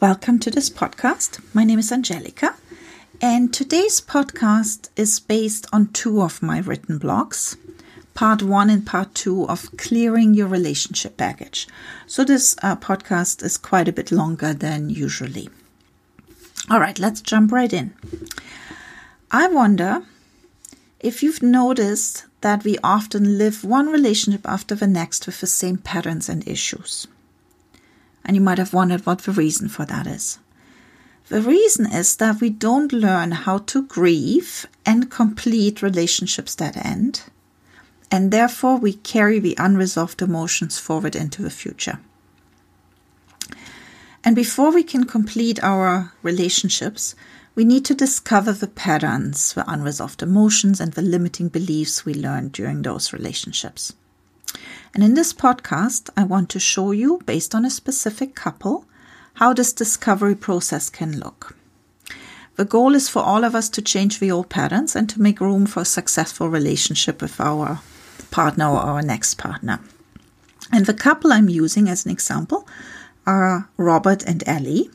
Welcome to this podcast. My name is Angelica, and today's podcast is based on two of my written blogs part one and part two of clearing your relationship baggage. So, this uh, podcast is quite a bit longer than usually. All right, let's jump right in. I wonder if you've noticed that we often live one relationship after the next with the same patterns and issues. And you might have wondered what the reason for that is. The reason is that we don't learn how to grieve and complete relationships that end, and therefore we carry the unresolved emotions forward into the future. And before we can complete our relationships, we need to discover the patterns, the unresolved emotions, and the limiting beliefs we learned during those relationships. And in this podcast, I want to show you, based on a specific couple, how this discovery process can look. The goal is for all of us to change the old patterns and to make room for a successful relationship with our partner or our next partner. And the couple I'm using as an example are Robert and Ellie.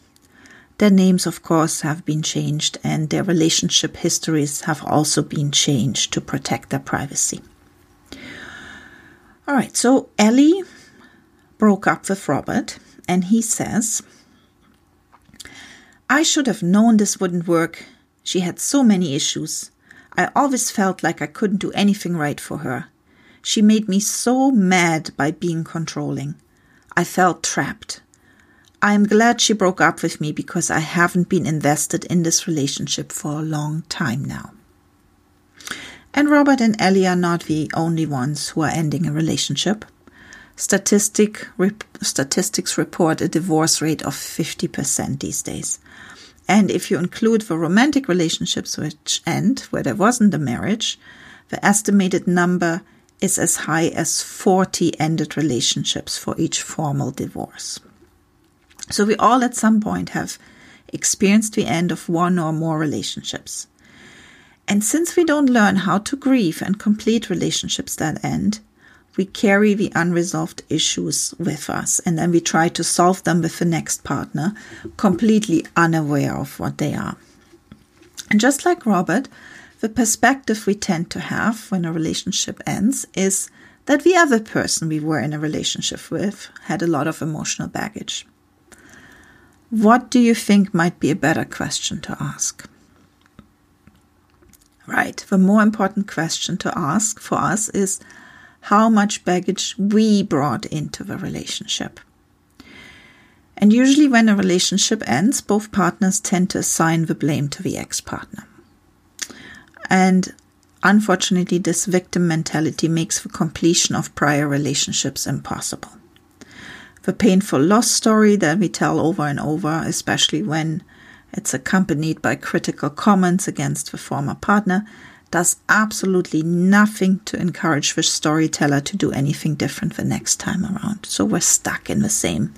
Their names, of course, have been changed, and their relationship histories have also been changed to protect their privacy. All right, so Ellie broke up with Robert, and he says, I should have known this wouldn't work. She had so many issues. I always felt like I couldn't do anything right for her. She made me so mad by being controlling. I felt trapped. I am glad she broke up with me because I haven't been invested in this relationship for a long time now. And Robert and Ellie are not the only ones who are ending a relationship. Statistic, rep, statistics report a divorce rate of 50% these days. And if you include the romantic relationships which end, where there wasn't a marriage, the estimated number is as high as 40 ended relationships for each formal divorce. So we all at some point have experienced the end of one or more relationships. And since we don't learn how to grieve and complete relationships that end, we carry the unresolved issues with us and then we try to solve them with the next partner, completely unaware of what they are. And just like Robert, the perspective we tend to have when a relationship ends is that the other person we were in a relationship with had a lot of emotional baggage. What do you think might be a better question to ask? Right. The more important question to ask for us is how much baggage we brought into the relationship. And usually, when a relationship ends, both partners tend to assign the blame to the ex partner. And unfortunately, this victim mentality makes the completion of prior relationships impossible. The painful loss story that we tell over and over, especially when it's accompanied by critical comments against the former partner, does absolutely nothing to encourage the storyteller to do anything different the next time around. So we're stuck in the same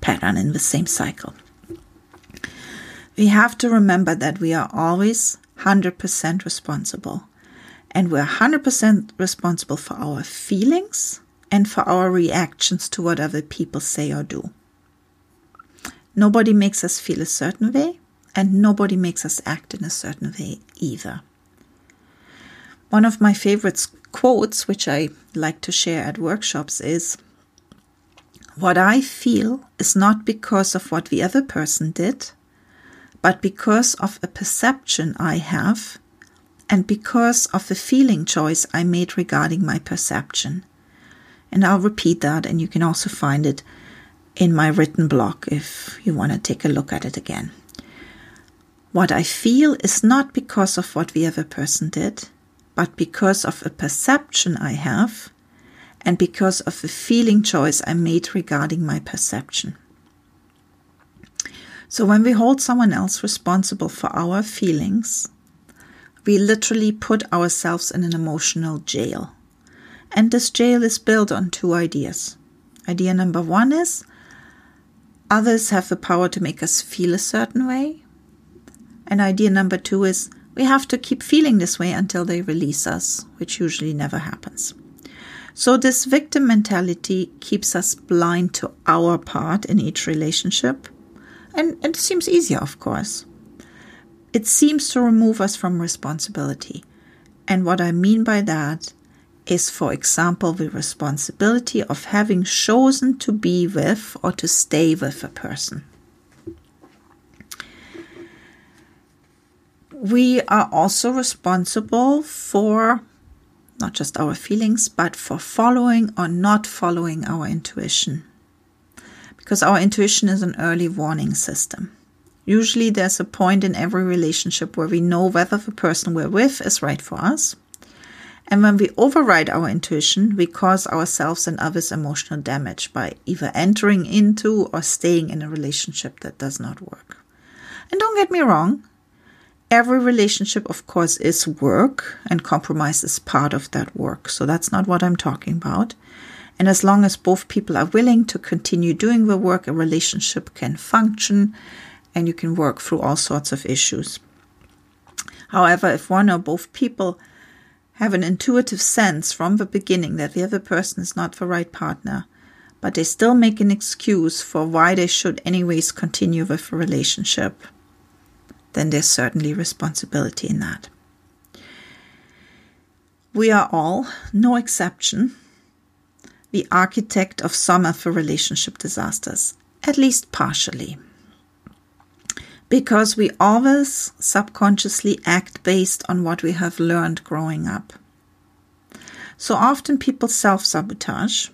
pattern, in the same cycle. We have to remember that we are always 100% responsible. And we're 100% responsible for our feelings and for our reactions to what other people say or do. Nobody makes us feel a certain way, and nobody makes us act in a certain way either. One of my favorite quotes, which I like to share at workshops, is What I feel is not because of what the other person did, but because of a perception I have and because of the feeling choice I made regarding my perception. And I'll repeat that, and you can also find it in my written blog if you want to take a look at it again. What I feel is not because of what the other person did, but because of a perception I have and because of the feeling choice I made regarding my perception. So when we hold someone else responsible for our feelings, we literally put ourselves in an emotional jail. And this jail is built on two ideas. Idea number one is others have the power to make us feel a certain way, and idea number two is we have to keep feeling this way until they release us, which usually never happens. So, this victim mentality keeps us blind to our part in each relationship, And, it seems easier, of course. It seems to remove us from responsibility. And what I mean by that is, for example, the responsibility of having chosen to be with or to stay with a person. We are also responsible for not just our feelings, but for following or not following our intuition. Because our intuition is an early warning system. Usually, there's a point in every relationship where we know whether the person we're with is right for us. And when we override our intuition, we cause ourselves and others emotional damage by either entering into or staying in a relationship that does not work. And don't get me wrong, every relationship, of course, is work, and compromise is part of that work. So that's not what I'm talking about. And as long as both people are willing to continue doing the work, a relationship can function and you can work through all sorts of issues. However, if one or both people have an intuitive sense from the beginning that the other person is not the right partner, but they still make an excuse for why they should, anyways, continue with a relationship, then there's certainly responsibility in that. We are all, no exception, the architect of some of the relationship disasters, at least partially. Because we always subconsciously act based on what we have learned growing up. So often people self sabotage.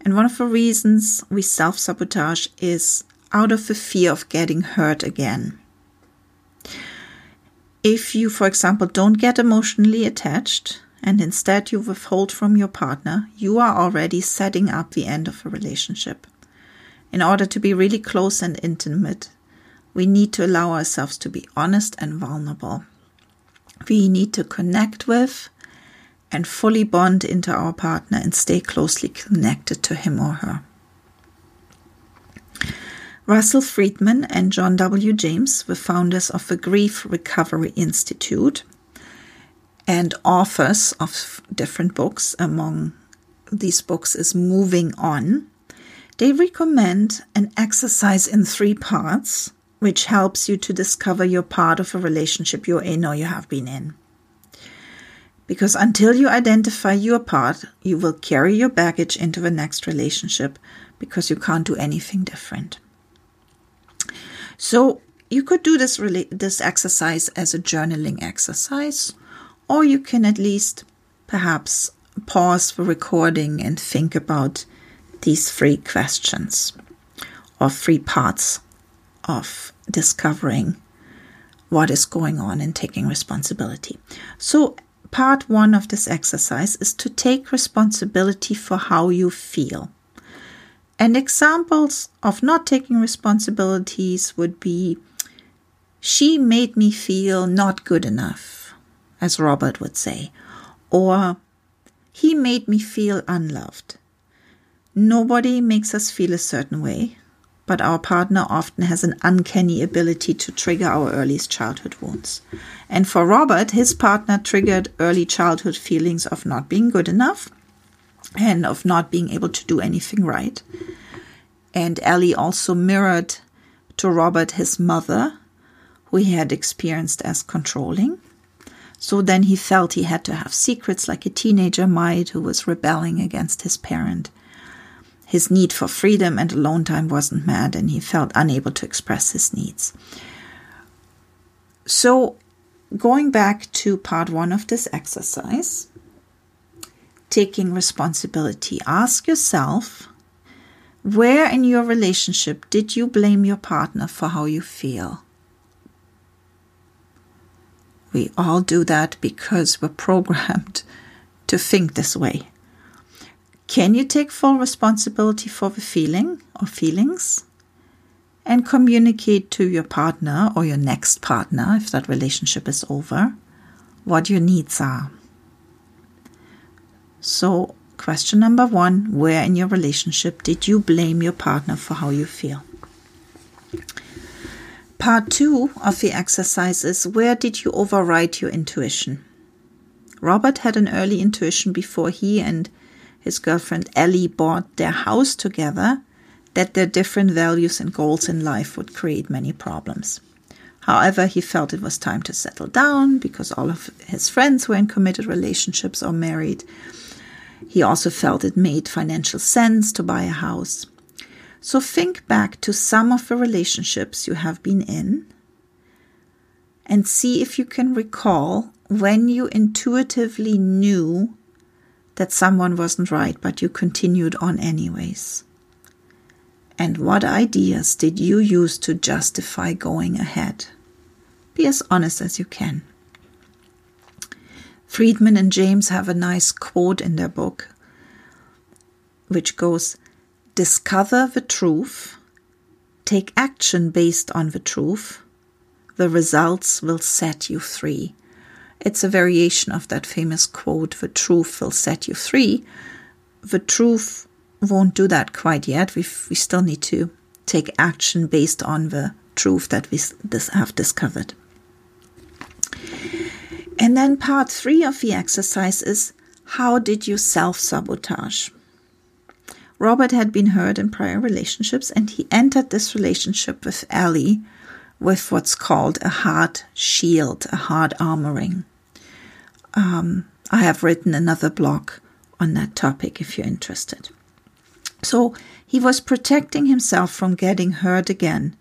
And one of the reasons we self sabotage is out of the fear of getting hurt again. If you, for example, don't get emotionally attached and instead you withhold from your partner, you are already setting up the end of a relationship. In order to be really close and intimate, we need to allow ourselves to be honest and vulnerable. We need to connect with and fully bond into our partner and stay closely connected to him or her. Russell Friedman and John W. James, the founders of the Grief Recovery Institute and authors of different books, among these books is Moving On, they recommend an exercise in three parts, which helps you to discover your part of a relationship you're in or you have been in. Because until you identify your part, you will carry your baggage into the next relationship because you can't do anything different. So you could do this really, this exercise as a journaling exercise, or you can at least perhaps pause the recording and think about these three questions or three parts of discovering what is going on and taking responsibility. So, part one of this exercise is to take responsibility for how you feel. And examples of not taking responsibilities would be she made me feel not good enough, as Robert would say, or he made me feel unloved. Nobody makes us feel a certain way, but our partner often has an uncanny ability to trigger our earliest childhood wounds. And for Robert, his partner triggered early childhood feelings of not being good enough and of not being able to do anything right. And Ellie also mirrored to Robert his mother, who he had experienced as controlling. So then he felt he had to have secrets like a teenager might who was rebelling against his parent. His need for freedom and alone time wasn't met, and he felt unable to express his needs. So, going back to part one of this exercise, taking responsibility. Ask yourself where in your relationship did you blame your partner for how you feel? We all do that because we're programmed to think this way. Can you take full responsibility for the feeling or feelings? And communicate to your partner or your next partner, if that relationship is over, what your needs are. So, question number one Where in your relationship did you blame your partner for how you feel? Part two of the exercise is Where did you override your intuition? Robert had an early intuition before he and his girlfriend Ellie bought their house together that their different values and goals in life would create many problems. However, he felt it was time to settle down because all of his friends were in committed relationships or married. He also felt it made financial sense to buy a house. So think back to some of the relationships you have been in and see if you can recall when you intuitively knew that someone wasn't right, but you continued on anyways. And what ideas did you use to justify going ahead? Be as honest as you can. Friedman and James have a nice quote in their book, which goes Discover the truth, take action based on the truth, the results will set you free. It's a variation of that famous quote, The truth will set you free. The truth won't do that quite yet. we we still need to take action based on the truth that we have discovered. And then part three of the exercise is how did you self sabotage? Robert had been hurt in prior relationships and he entered this relationship with Ellie with what's called a hard shield, a hard armoring. Um, I have written another blog on that topic if you're interested. So he was protecting himself from getting hurt again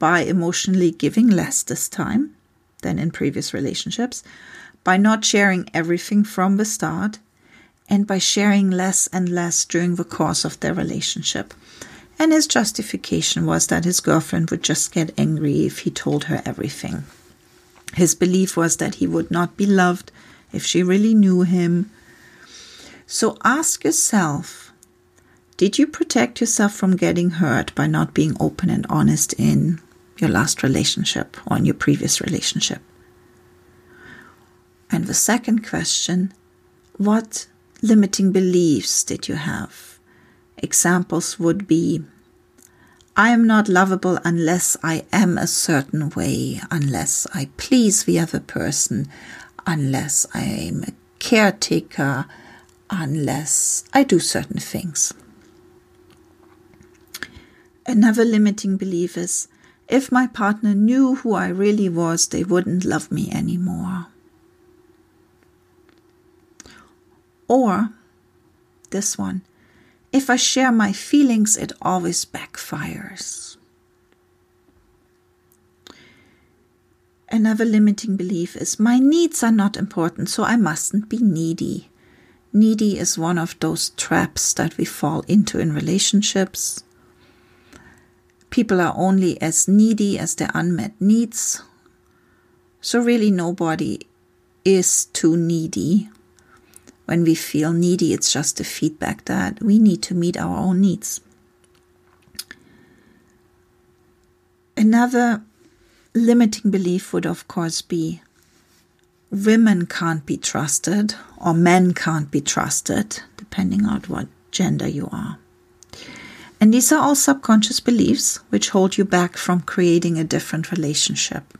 by emotionally giving less this time than in previous relationships, by not sharing everything from the start, and by sharing less and less during the course of their relationship. And his justification was that his girlfriend would just get angry if he told her everything. His belief was that he would not be loved if she really knew him. So ask yourself did you protect yourself from getting hurt by not being open and honest in your last relationship or in your previous relationship? And the second question what limiting beliefs did you have? Examples would be I am not lovable unless I am a certain way, unless I please the other person, unless I'm a caretaker, unless I do certain things. Another limiting belief is if my partner knew who I really was, they wouldn't love me anymore. Or this one if I share my feelings, it always backfires. Another limiting belief is my needs are not important, so I mustn't be needy. Needy is one of those traps that we fall into in relationships. People are only as needy as their unmet needs. So, really, nobody is too needy when we feel needy, it's just a feedback that we need to meet our own needs. Another limiting belief would, of course, be women can't be trusted or men can't be trusted, depending on what gender you are. And these are all subconscious beliefs which hold you back from creating a different relationship.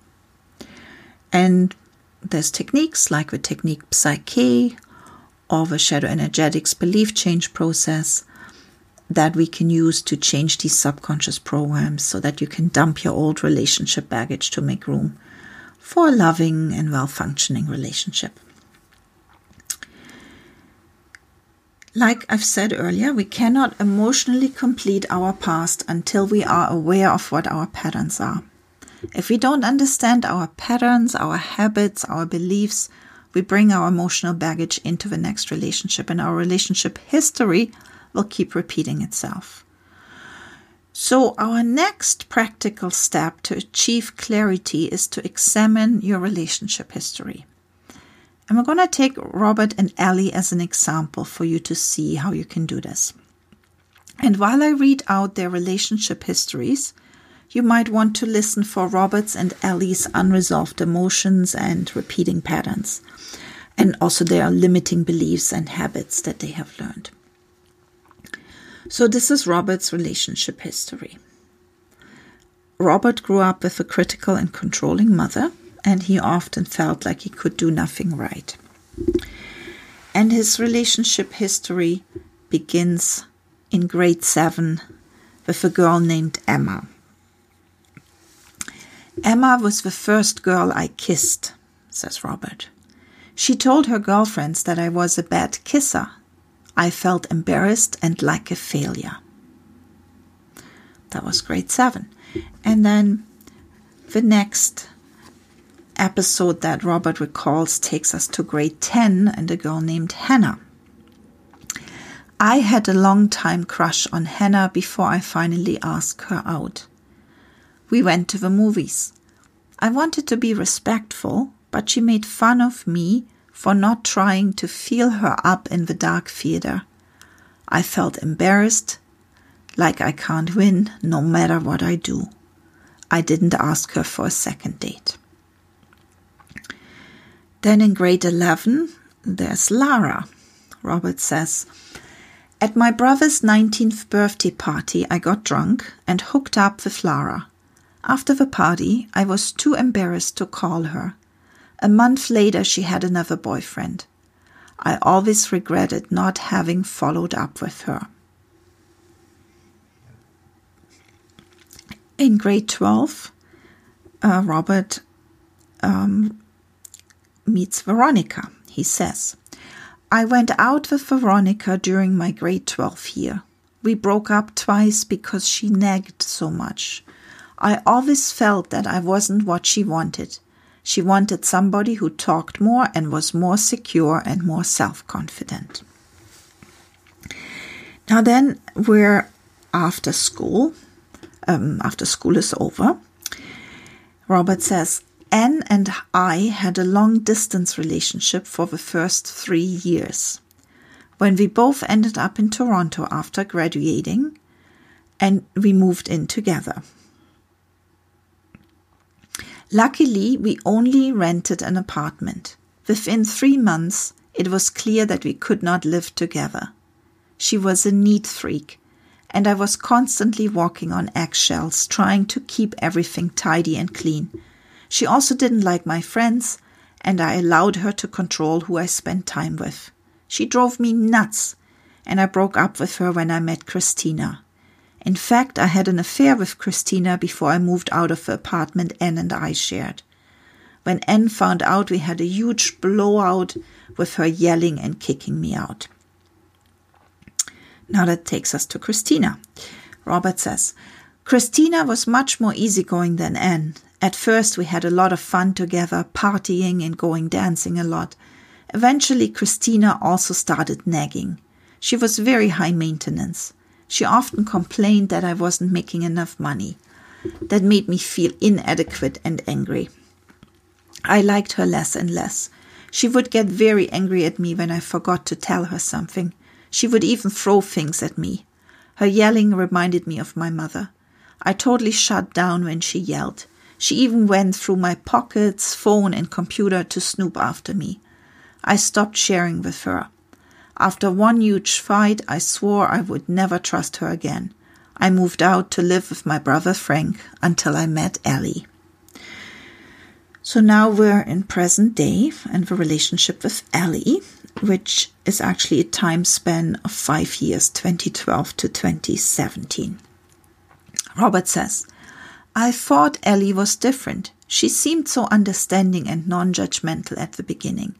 And there's techniques like the technique PSYCH-K or the shadow energetics belief change process that we can use to change these subconscious programs so that you can dump your old relationship baggage to make room for a loving and well functioning relationship. Like I've said earlier, we cannot emotionally complete our past until we are aware of what our patterns are. If we don't understand our patterns, our habits, our beliefs, we bring our emotional baggage into the next relationship, and our relationship history will keep repeating itself. So, our next practical step to achieve clarity is to examine your relationship history. And we're going to take Robert and Ellie as an example for you to see how you can do this. And while I read out their relationship histories, you might want to listen for Robert's and Ellie's unresolved emotions and repeating patterns, and also their limiting beliefs and habits that they have learned. So, this is Robert's relationship history. Robert grew up with a critical and controlling mother, and he often felt like he could do nothing right. And his relationship history begins in grade seven with a girl named Emma. Emma was the first girl I kissed, says Robert. She told her girlfriends that I was a bad kisser. I felt embarrassed and like a failure. That was grade seven. And then the next episode that Robert recalls takes us to grade 10 and a girl named Hannah. I had a long time crush on Hannah before I finally asked her out. We went to the movies. I wanted to be respectful, but she made fun of me for not trying to feel her up in the dark theater. I felt embarrassed, like I can't win no matter what I do. I didn't ask her for a second date. Then in grade 11, there's Lara. Robert says, At my brother's 19th birthday party, I got drunk and hooked up with Lara. After the party, I was too embarrassed to call her. A month later, she had another boyfriend. I always regretted not having followed up with her. In grade 12, uh, Robert um, meets Veronica. He says, I went out with Veronica during my grade 12 year. We broke up twice because she nagged so much. I always felt that I wasn't what she wanted. She wanted somebody who talked more and was more secure and more self confident. Now, then we're after school, um, after school is over. Robert says, Anne and I had a long distance relationship for the first three years. When we both ended up in Toronto after graduating, and we moved in together. Luckily, we only rented an apartment. Within three months, it was clear that we could not live together. She was a neat freak, and I was constantly walking on eggshells, trying to keep everything tidy and clean. She also didn't like my friends, and I allowed her to control who I spent time with. She drove me nuts, and I broke up with her when I met Christina. In fact, I had an affair with Christina before I moved out of the apartment Anne and I shared. When Anne found out, we had a huge blowout with her yelling and kicking me out. Now that takes us to Christina. Robert says, Christina was much more easygoing than Anne. At first, we had a lot of fun together, partying and going dancing a lot. Eventually, Christina also started nagging. She was very high maintenance. She often complained that I wasn't making enough money. That made me feel inadequate and angry. I liked her less and less. She would get very angry at me when I forgot to tell her something. She would even throw things at me. Her yelling reminded me of my mother. I totally shut down when she yelled. She even went through my pockets, phone, and computer to snoop after me. I stopped sharing with her. After one huge fight, I swore I would never trust her again. I moved out to live with my brother Frank until I met Ellie. So now we're in present day and the relationship with Ellie, which is actually a time span of five years, 2012 to 2017. Robert says, I thought Ellie was different. She seemed so understanding and non judgmental at the beginning.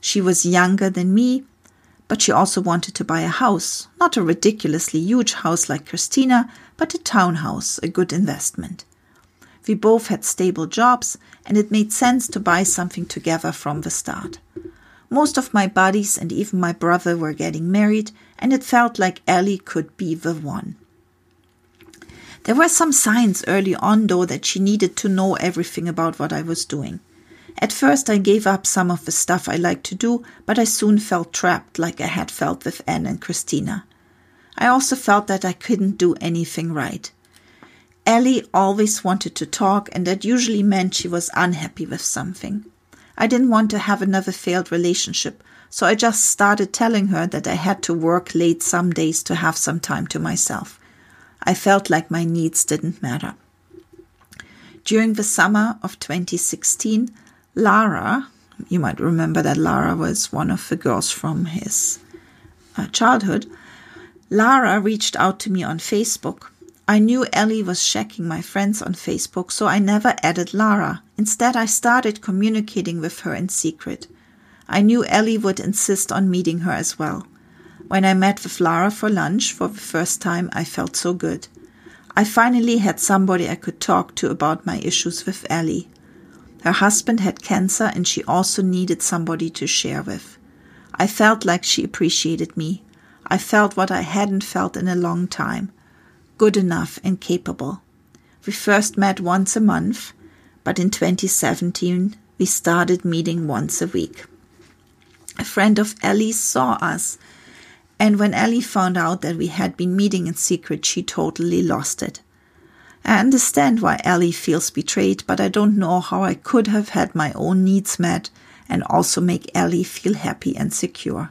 She was younger than me, but she also wanted to buy a house, not a ridiculously huge house like Christina, but a townhouse, a good investment. We both had stable jobs, and it made sense to buy something together from the start. Most of my buddies and even my brother were getting married, and it felt like Ellie could be the one. There were some signs early on, though, that she needed to know everything about what I was doing. At first, I gave up some of the stuff I liked to do, but I soon felt trapped like I had felt with Anne and Christina. I also felt that I couldn't do anything right. Ellie always wanted to talk, and that usually meant she was unhappy with something. I didn't want to have another failed relationship, so I just started telling her that I had to work late some days to have some time to myself. I felt like my needs didn't matter. During the summer of 2016, Lara, you might remember that Lara was one of the girls from his uh, childhood. Lara reached out to me on Facebook. I knew Ellie was checking my friends on Facebook, so I never added Lara. Instead, I started communicating with her in secret. I knew Ellie would insist on meeting her as well. When I met with Lara for lunch for the first time, I felt so good. I finally had somebody I could talk to about my issues with Ellie. Her husband had cancer and she also needed somebody to share with. I felt like she appreciated me. I felt what I hadn't felt in a long time good enough and capable. We first met once a month, but in 2017 we started meeting once a week. A friend of Ellie's saw us, and when Ellie found out that we had been meeting in secret, she totally lost it. I understand why Ellie feels betrayed, but I don't know how I could have had my own needs met and also make Ellie feel happy and secure.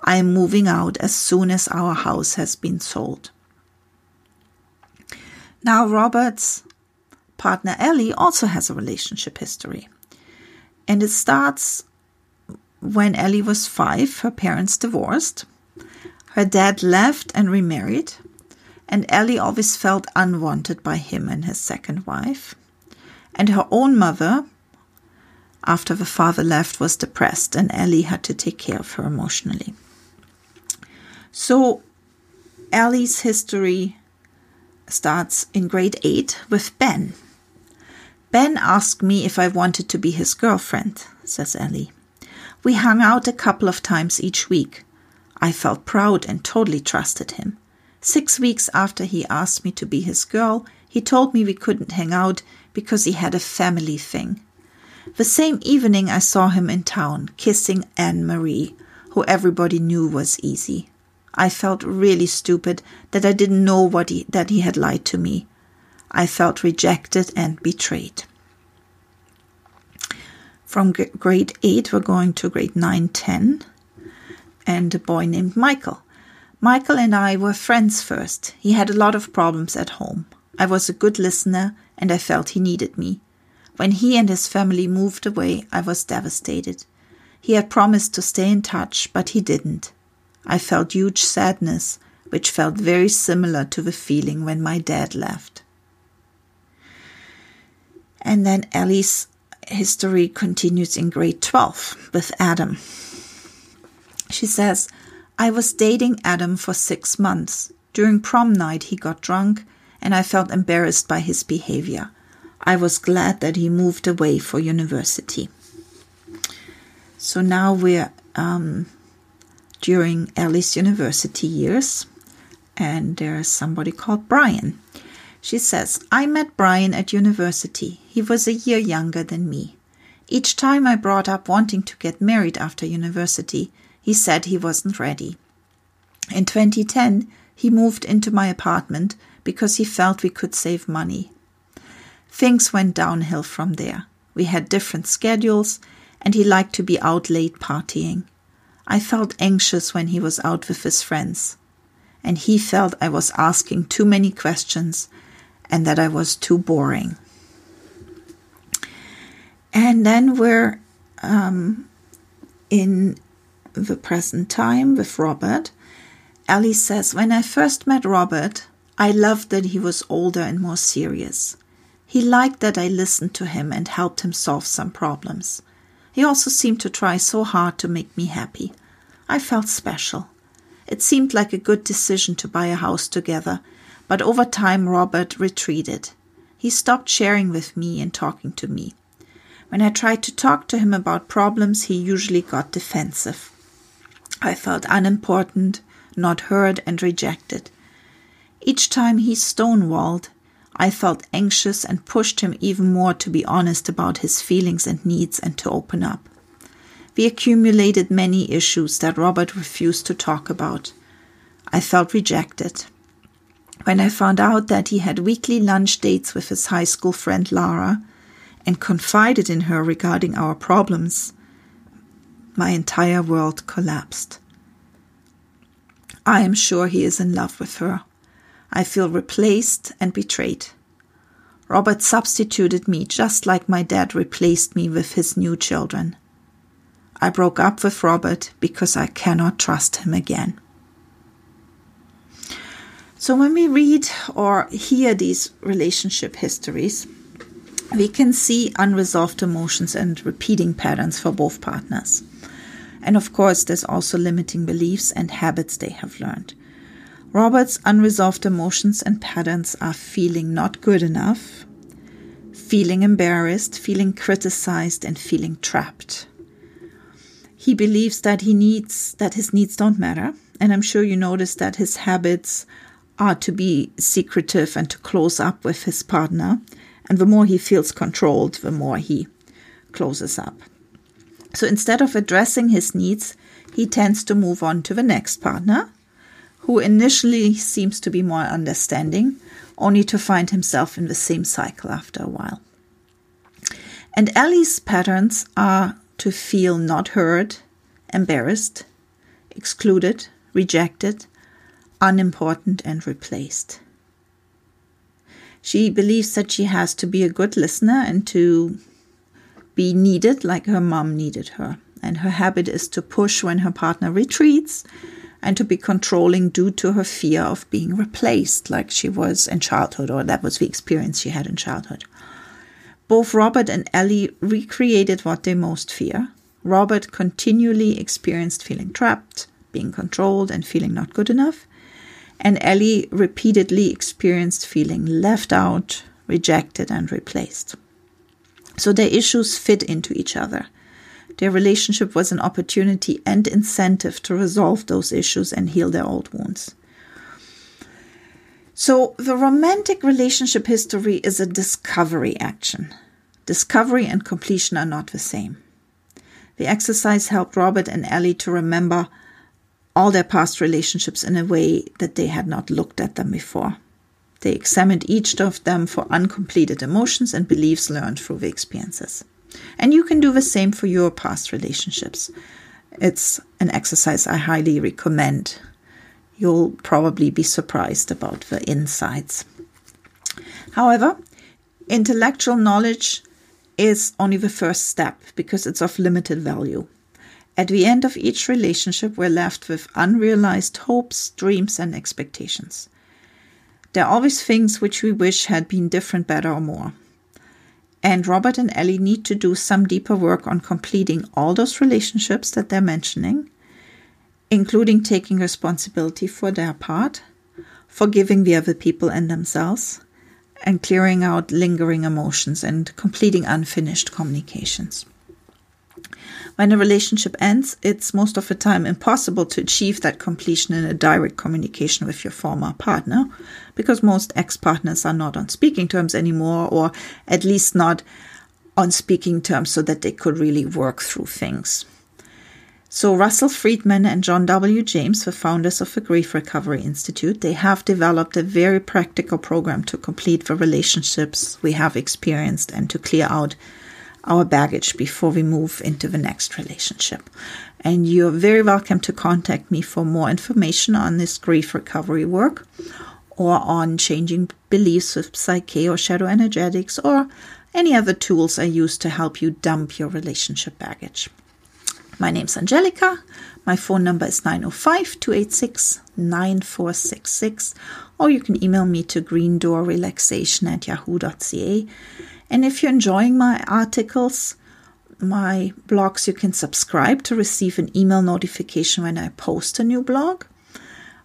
I am moving out as soon as our house has been sold. Now, Robert's partner Ellie also has a relationship history. And it starts when Ellie was five, her parents divorced. Her dad left and remarried, and Ellie always felt unwanted by him and his second wife. And her own mother, after the father left, was depressed, and Ellie had to take care of her emotionally. So, Ellie's history starts in grade 8 with Ben. Ben asked me if I wanted to be his girlfriend, says Ellie. We hung out a couple of times each week. I felt proud and totally trusted him. Six weeks after he asked me to be his girl, he told me we couldn't hang out because he had a family thing. The same evening, I saw him in town kissing Anne Marie, who everybody knew was easy. I felt really stupid that I didn't know what he, that he had lied to me. I felt rejected and betrayed. From grade 8, we're going to grade 9 10, and a boy named Michael. Michael and I were friends first. He had a lot of problems at home. I was a good listener, and I felt he needed me. When he and his family moved away, I was devastated. He had promised to stay in touch, but he didn't. I felt huge sadness, which felt very similar to the feeling when my dad left. And then Ellie's history continues in grade 12 with Adam. She says, I was dating Adam for six months. During prom night, he got drunk, and I felt embarrassed by his behavior. I was glad that he moved away for university. So now we're um, during Ellie's university years, and there's somebody called Brian. She says, I met Brian at university. He was a year younger than me. Each time I brought up wanting to get married after university, he said he wasn't ready. In 2010, he moved into my apartment because he felt we could save money. Things went downhill from there. We had different schedules, and he liked to be out late partying. I felt anxious when he was out with his friends, and he felt I was asking too many questions and that I was too boring. And then we're um, in the present time with Robert. Ellie says, When I first met Robert, I loved that he was older and more serious. He liked that I listened to him and helped him solve some problems. He also seemed to try so hard to make me happy. I felt special. It seemed like a good decision to buy a house together, but over time Robert retreated. He stopped sharing with me and talking to me. When I tried to talk to him about problems, he usually got defensive. I felt unimportant, not heard, and rejected. Each time he stonewalled, I felt anxious and pushed him even more to be honest about his feelings and needs and to open up. We accumulated many issues that Robert refused to talk about. I felt rejected. When I found out that he had weekly lunch dates with his high school friend Lara and confided in her regarding our problems, my entire world collapsed. I am sure he is in love with her. I feel replaced and betrayed. Robert substituted me just like my dad replaced me with his new children. I broke up with Robert because I cannot trust him again. So when we read or hear these relationship histories, we can see unresolved emotions and repeating patterns for both partners. And of course, there's also limiting beliefs and habits they have learned. Robert's unresolved emotions and patterns are feeling not good enough, feeling embarrassed, feeling criticized, and feeling trapped. He believes that he needs that his needs don't matter, and I'm sure you notice that his habits are to be secretive and to close up with his partner. And the more he feels controlled, the more he closes up. So instead of addressing his needs, he tends to move on to the next partner who initially seems to be more understanding, only to find himself in the same cycle after a while. And Ellie's patterns are to feel not heard, embarrassed, excluded, rejected, unimportant, and replaced. She believes that she has to be a good listener and to be needed like her mom needed her. And her habit is to push when her partner retreats and to be controlling due to her fear of being replaced, like she was in childhood, or that was the experience she had in childhood. Both Robert and Ellie recreated what they most fear. Robert continually experienced feeling trapped, being controlled, and feeling not good enough. And Ellie repeatedly experienced feeling left out, rejected, and replaced. So their issues fit into each other. Their relationship was an opportunity and incentive to resolve those issues and heal their old wounds. So, the romantic relationship history is a discovery action. Discovery and completion are not the same. The exercise helped Robert and Ellie to remember all their past relationships in a way that they had not looked at them before. They examined each of them for uncompleted emotions and beliefs learned through the experiences. And you can do the same for your past relationships. It's an exercise I highly recommend. You'll probably be surprised about the insights. However, intellectual knowledge is only the first step because it's of limited value. At the end of each relationship, we're left with unrealized hopes, dreams, and expectations. There are always things which we wish had been different, better, or more. And Robert and Ellie need to do some deeper work on completing all those relationships that they're mentioning, including taking responsibility for their part, forgiving the other people and themselves, and clearing out lingering emotions and completing unfinished communications. When a relationship ends, it's most of the time impossible to achieve that completion in a direct communication with your former partner because most ex partners are not on speaking terms anymore, or at least not on speaking terms so that they could really work through things. So Russell Friedman and John W. James, the founders of the Grief Recovery Institute, they have developed a very practical program to complete the relationships we have experienced and to clear out our baggage before we move into the next relationship. And you're very welcome to contact me for more information on this grief recovery work or on changing beliefs with PSYCH-K or shadow energetics or any other tools I use to help you dump your relationship baggage. My name's Angelica. My phone number is 905 286 9466, or you can email me to greendoorrelaxation at yahoo.ca. And if you're enjoying my articles, my blogs, you can subscribe to receive an email notification when I post a new blog.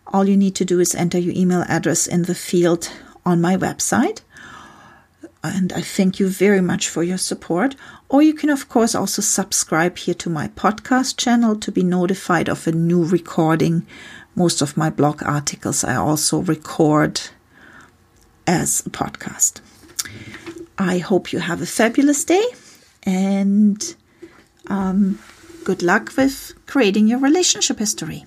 All you need to do is enter your email address in the field on my website. And I thank you very much for your support. Or you can, of course, also subscribe here to my podcast channel to be notified of a new recording. Most of my blog articles I also record as a podcast. I hope you have a fabulous day and um, good luck with creating your relationship history.